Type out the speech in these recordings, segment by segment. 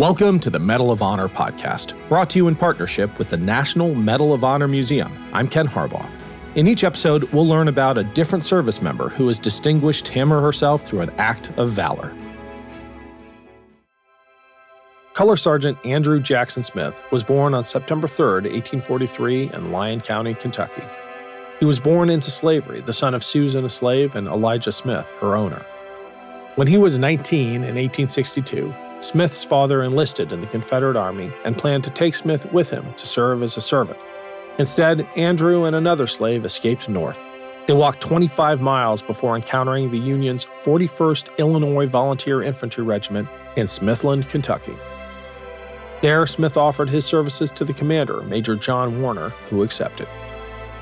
Welcome to the Medal of Honor podcast, brought to you in partnership with the National Medal of Honor Museum. I'm Ken Harbaugh. In each episode, we'll learn about a different service member who has distinguished him or herself through an act of valor. Color Sergeant Andrew Jackson Smith was born on September 3, 1843, in Lyon County, Kentucky. He was born into slavery, the son of Susan, a slave, and Elijah Smith, her owner. When he was 19 in 1862, Smith's father enlisted in the Confederate Army and planned to take Smith with him to serve as a servant. Instead, Andrew and another slave escaped north. They walked 25 miles before encountering the Union's 41st Illinois Volunteer Infantry Regiment in Smithland, Kentucky. There, Smith offered his services to the commander, Major John Warner, who accepted.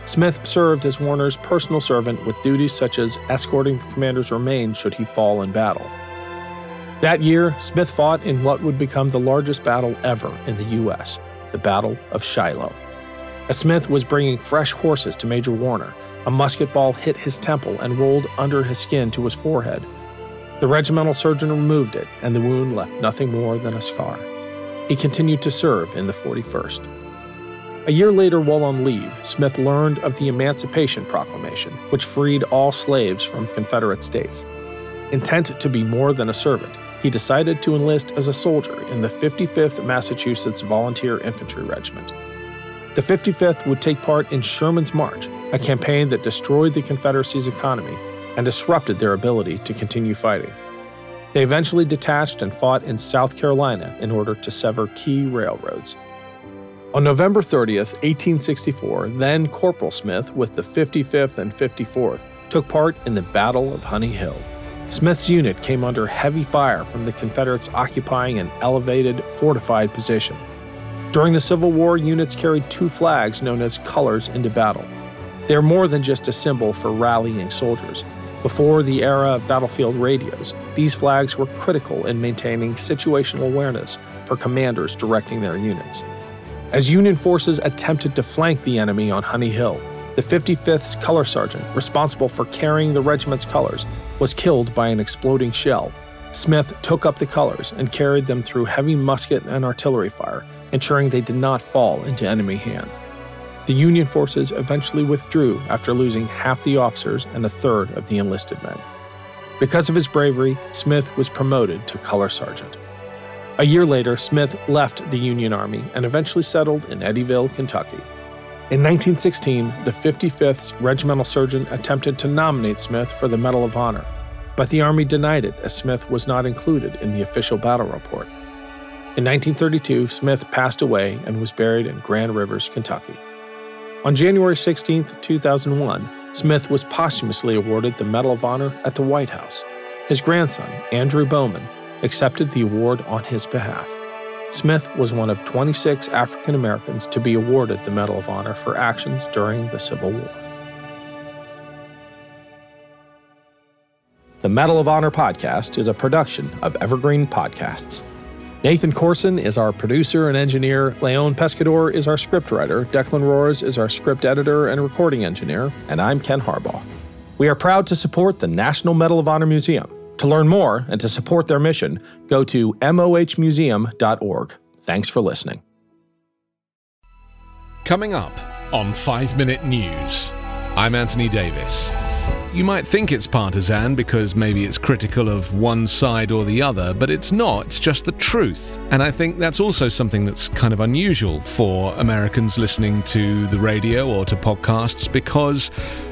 Smith served as Warner's personal servant with duties such as escorting the commander's remains should he fall in battle. That year, Smith fought in what would become the largest battle ever in the U.S., the Battle of Shiloh. As Smith was bringing fresh horses to Major Warner, a musket ball hit his temple and rolled under his skin to his forehead. The regimental surgeon removed it, and the wound left nothing more than a scar. He continued to serve in the 41st. A year later, while on leave, Smith learned of the Emancipation Proclamation, which freed all slaves from Confederate states. Intent to be more than a servant, he decided to enlist as a soldier in the 55th Massachusetts Volunteer Infantry Regiment. The 55th would take part in Sherman's March, a campaign that destroyed the Confederacy's economy and disrupted their ability to continue fighting. They eventually detached and fought in South Carolina in order to sever key railroads. On November 30th, 1864, then Corporal Smith with the 55th and 54th took part in the Battle of Honey Hill. Smith's unit came under heavy fire from the Confederates occupying an elevated, fortified position. During the Civil War, units carried two flags known as colors into battle. They are more than just a symbol for rallying soldiers. Before the era of battlefield radios, these flags were critical in maintaining situational awareness for commanders directing their units. As Union forces attempted to flank the enemy on Honey Hill, the 55th's color sergeant, responsible for carrying the regiment's colors, was killed by an exploding shell. Smith took up the colors and carried them through heavy musket and artillery fire, ensuring they did not fall into enemy hands. The Union forces eventually withdrew after losing half the officers and a third of the enlisted men. Because of his bravery, Smith was promoted to color sergeant. A year later, Smith left the Union Army and eventually settled in Eddyville, Kentucky. In 1916, the 55th Regimental Surgeon attempted to nominate Smith for the Medal of Honor, but the Army denied it as Smith was not included in the official battle report. In 1932, Smith passed away and was buried in Grand Rivers, Kentucky. On January 16, 2001, Smith was posthumously awarded the Medal of Honor at the White House. His grandson, Andrew Bowman, accepted the award on his behalf. Smith was one of 26 African Americans to be awarded the Medal of Honor for actions during the Civil War. The Medal of Honor podcast is a production of Evergreen Podcasts. Nathan Corson is our producer and engineer. Leon Pescador is our scriptwriter. Declan Roars is our script editor and recording engineer. And I'm Ken Harbaugh. We are proud to support the National Medal of Honor Museum. To learn more and to support their mission, go to mohmuseum.org. Thanks for listening. Coming up on 5 Minute News, I'm Anthony Davis. You might think it's partisan because maybe it's critical of one side or the other, but it's not. It's just the truth. And I think that's also something that's kind of unusual for Americans listening to the radio or to podcasts because